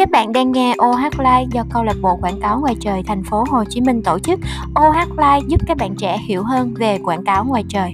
Các bạn đang nghe OH Live do câu lạc bộ quảng cáo ngoài trời thành phố Hồ Chí Minh tổ chức. OH Live giúp các bạn trẻ hiểu hơn về quảng cáo ngoài trời.